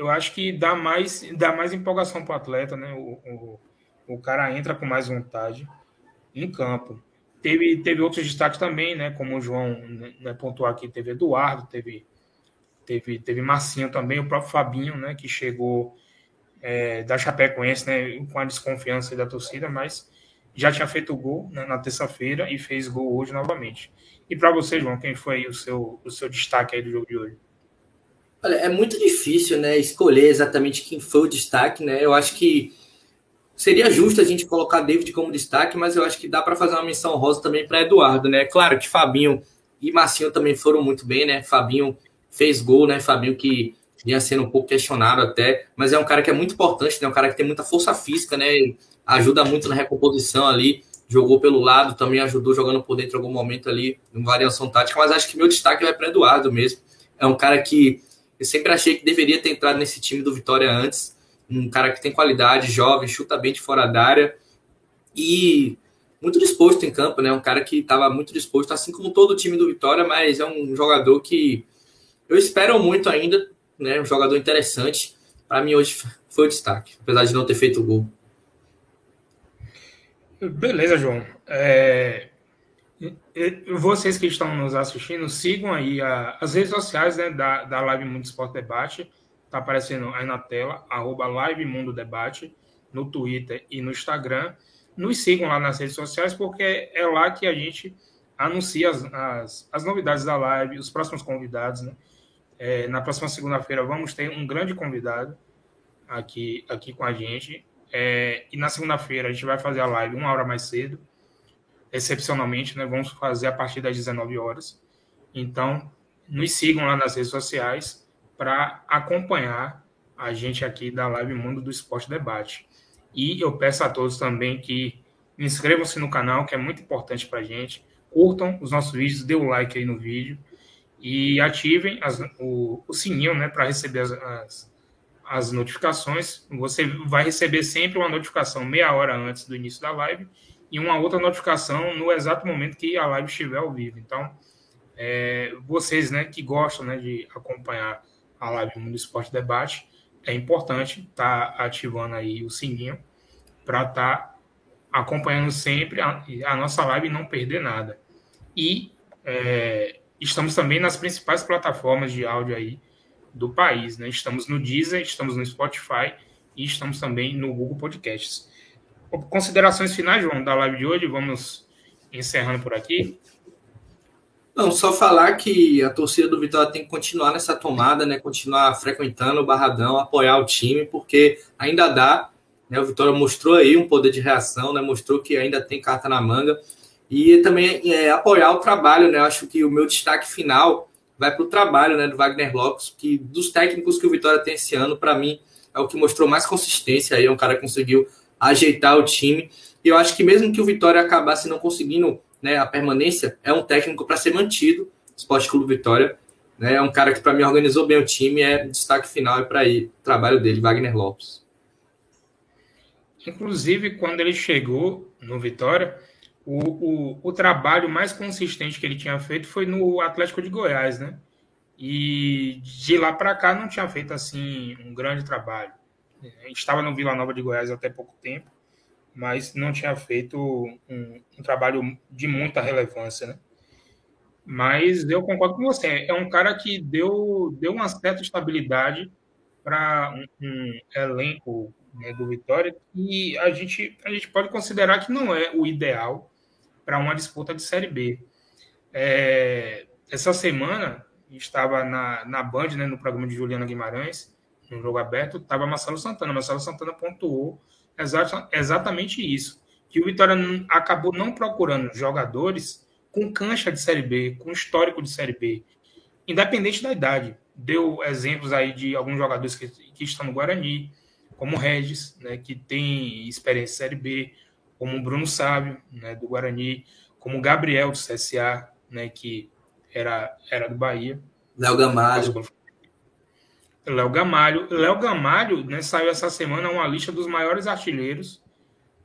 [SPEAKER 1] eu acho que dá mais, dá mais empolgação para o atleta, né? O, o, o, cara entra com mais vontade em campo. Teve, teve outros destaques também, né? Como o João né, pontuou aqui, teve Eduardo, teve teve, teve Marcinho também, o próprio Fabinho, né, que chegou é, da Chapecoense, né, com a desconfiança da torcida, mas já tinha feito gol né, na terça-feira e fez gol hoje novamente. E para você, João, quem foi o seu, o seu destaque aí do jogo de hoje?
[SPEAKER 2] Olha, é muito difícil, né, escolher exatamente quem foi o destaque, né? Eu acho que seria justo a gente colocar David como destaque, mas eu acho que dá para fazer uma menção rosa também para Eduardo, né? Claro que Fabinho e Marcinho também foram muito bem, né? Fabinho fez gol, né? Fabinho que vinha sendo um pouco questionado até, mas é um cara que é muito importante, né? Um cara que tem muita força física, né? Ajuda muito na recomposição ali, jogou pelo lado, também ajudou jogando por dentro em algum momento ali, em variação tática, mas acho que meu destaque vai para Eduardo mesmo. É um cara que eu sempre achei que deveria ter entrado nesse time do Vitória antes, um cara que tem qualidade, jovem, chuta bem de fora da área e muito disposto em campo, né? Um cara que estava muito disposto, assim como todo o time do Vitória, mas é um jogador que eu espero muito ainda, né? Um jogador interessante. Para mim, hoje foi o destaque, apesar de não ter feito o gol.
[SPEAKER 1] Beleza, João. É... Vocês que estão nos assistindo, sigam aí a, as redes sociais né, da, da Live Mundo Esporte Debate. Está aparecendo aí na tela, arroba Live Mundo Debate, no Twitter e no Instagram. nos sigam lá nas redes sociais, porque é lá que a gente anuncia as, as, as novidades da live, os próximos convidados. Né? É, na próxima segunda-feira vamos ter um grande convidado aqui, aqui com a gente. É, e na segunda-feira a gente vai fazer a live uma hora mais cedo, excepcionalmente, né? Vamos fazer a partir das 19 horas. Então, nos sigam lá nas redes sociais para acompanhar a gente aqui da Live Mundo do Esporte Debate. E eu peço a todos também que inscrevam-se no canal, que é muito importante para a gente. Curtam os nossos vídeos, dê o um like aí no vídeo e ativem as, o, o, sininho né, para receber as, as, as, notificações. Você vai receber sempre uma notificação meia hora antes do início da live e uma outra notificação no exato momento que a live estiver ao vivo. Então, é, vocês né, que gostam né, de acompanhar a live Mundo Esporte Debate, é importante estar tá ativando aí o sininho para estar tá acompanhando sempre a, a, nossa live e não perder nada. E é, estamos também nas principais plataformas de áudio aí do país, né? Estamos no Deezer, estamos no Spotify e estamos também no Google Podcasts. Considerações finais, João, da live de hoje, vamos encerrando por aqui.
[SPEAKER 2] Não, só falar que a torcida do Vitória tem que continuar nessa tomada, né? Continuar frequentando o Barradão, apoiar o time, porque ainda dá. Né? O Vitória mostrou aí um poder de reação, né? Mostrou que ainda tem carta na manga. E também é, apoiar o trabalho, né? Acho que o meu destaque final vai para o trabalho né, do Wagner Lopes, que dos técnicos que o Vitória tem esse ano, para mim, é o que mostrou mais consistência aí, é um cara que conseguiu ajeitar o time. E eu acho que mesmo que o Vitória acabasse não conseguindo né, a permanência, é um técnico para ser mantido. Esporte Clube Vitória né, é um cara que para mim organizou bem o time, é destaque final é para o trabalho dele, Wagner Lopes.
[SPEAKER 1] Inclusive, quando ele chegou no Vitória, o, o, o trabalho mais consistente que ele tinha feito foi no Atlético de Goiás, né? E de lá para cá não tinha feito assim um grande trabalho. Estava no Vila Nova de Goiás até pouco tempo mas não tinha feito um, um, trabalho de muita relevância, né? Mas eu concordo com você. É um cara que deu, deu uma certa estabilidade para um, um, elenco né, do Vitória e a gente, a gente pode considerar que não é o ideal para uma disputa de Série B. É, essa semana estava na, na Band, né, no programa de Juliana Guimarães, no jogo aberto, estava Marcelo Santana. Marcelo Santana pontuou Exata, exatamente isso. Que o Vitória acabou não procurando jogadores com cancha de Série B, com histórico de Série B, independente da idade. Deu exemplos aí de alguns jogadores que, que estão no Guarani, como o Regis, né, que tem experiência em Série B, como o Bruno Sávio, né, do Guarani, como o Gabriel do CSA, né, que era, era do Bahia.
[SPEAKER 2] Léo Gamalho.
[SPEAKER 1] Léo Gamalho. Léo Gamalho né, saiu essa semana uma lista dos maiores artilheiros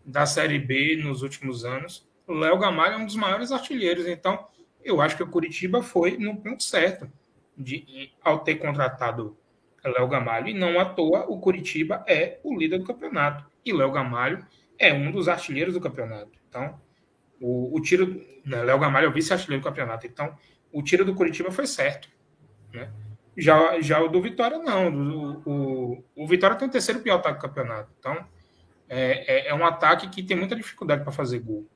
[SPEAKER 1] da Série B nos últimos anos. Léo Gamalho é um dos maiores artilheiros, então eu acho que o Curitiba foi no ponto certo de, ao ter contratado Léo Gamalho. E não à toa, o Curitiba é o líder do campeonato. E Léo Gamalho é um dos artilheiros do campeonato. Então, o, o tiro. Né, Léo Gamalho é o vice-artilheiro do campeonato. Então, o tiro do Curitiba foi certo. Né? Já, já o do Vitória, não. O, o, o Vitória tem o terceiro pior ataque do campeonato. Então, é, é, é um ataque que tem muita dificuldade para fazer gol.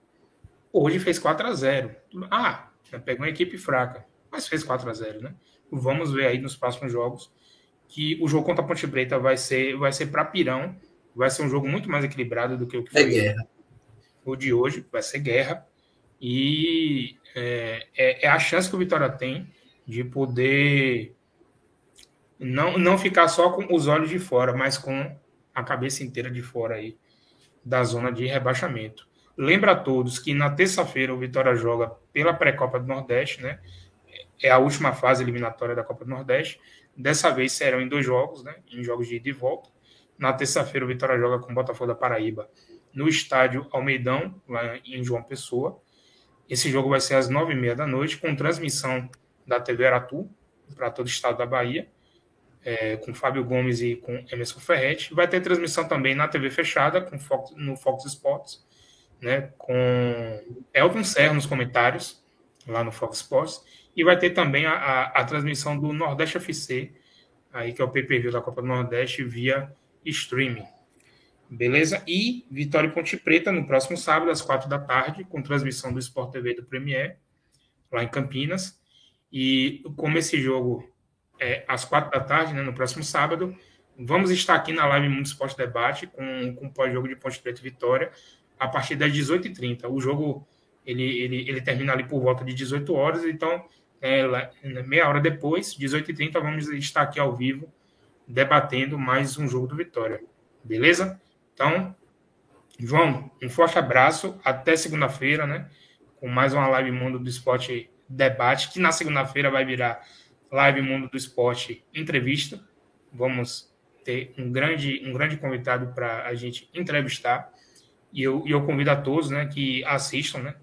[SPEAKER 1] Hoje fez 4 a 0 Ah, pegou uma equipe fraca, mas fez 4 a 0 né? Vamos ver aí nos próximos jogos que o jogo contra a Ponte Preta vai ser, vai ser para Pirão. Vai ser um jogo muito mais equilibrado do que o que
[SPEAKER 2] é foi guerra.
[SPEAKER 1] o de hoje. Vai ser guerra. E é, é, é a chance que o Vitória tem de poder não, não ficar só com os olhos de fora, mas com a cabeça inteira de fora aí da zona de rebaixamento. Lembra a todos que na terça-feira o Vitória joga pela pré-copa do Nordeste, né? É a última fase eliminatória da Copa do Nordeste. Dessa vez serão em dois jogos, né? Em jogos de ida e volta. Na terça-feira o Vitória joga com o Botafogo da Paraíba no estádio Almeidão, lá em João Pessoa. Esse jogo vai ser às nove e meia da noite, com transmissão da TV Aratu para todo o estado da Bahia é, com Fábio Gomes e com Emerson Ferretti. Vai ter transmissão também na TV fechada, com Fox, no Fox Sports, né, com Elton Serra nos comentários, lá no Fox Sports. E vai ter também a, a, a transmissão do Nordeste FC, aí, que é o pay-per-view da Copa do Nordeste, via streaming. Beleza? E Vitória e Ponte Preta no próximo sábado, às quatro da tarde, com transmissão do Sport TV do Premier, lá em Campinas. E como esse jogo é às quatro da tarde, né, no próximo sábado, vamos estar aqui na live Mundo Esporte Debate com, com o pós-jogo de Ponte Preta e Vitória a partir das 18h30. O jogo ele, ele, ele termina ali por volta de 18 horas, então é, meia hora depois, 18h30, vamos estar aqui ao vivo debatendo mais um jogo do Vitória. Beleza? Então, João, um forte abraço. Até segunda-feira, né? Com mais uma live Mundo do Esporte Debate, que na segunda-feira vai virar live Mundo do Esporte Entrevista. Vamos ter um grande, um grande convidado para a gente entrevistar. E eu, eu convido a todos né, que assistam né,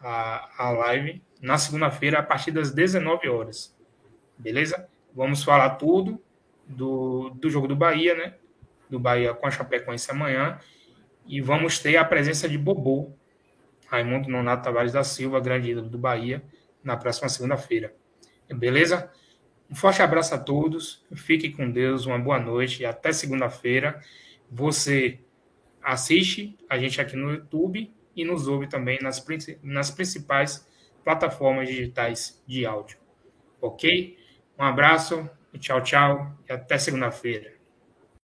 [SPEAKER 1] a, a live na segunda-feira, a partir das 19 horas. Beleza? Vamos falar tudo do, do jogo do Bahia, né? do Bahia com a Chapecoense amanhã. E vamos ter a presença de Bobô, Raimundo Nonato Tavares da Silva, grande ídolo do Bahia, na próxima segunda-feira. Beleza? Um forte abraço a todos, fique com Deus, uma boa noite e até segunda-feira. Você assiste a gente aqui no YouTube e nos ouve também nas, nas principais plataformas digitais de áudio. Ok? Um abraço, tchau, tchau e até segunda-feira.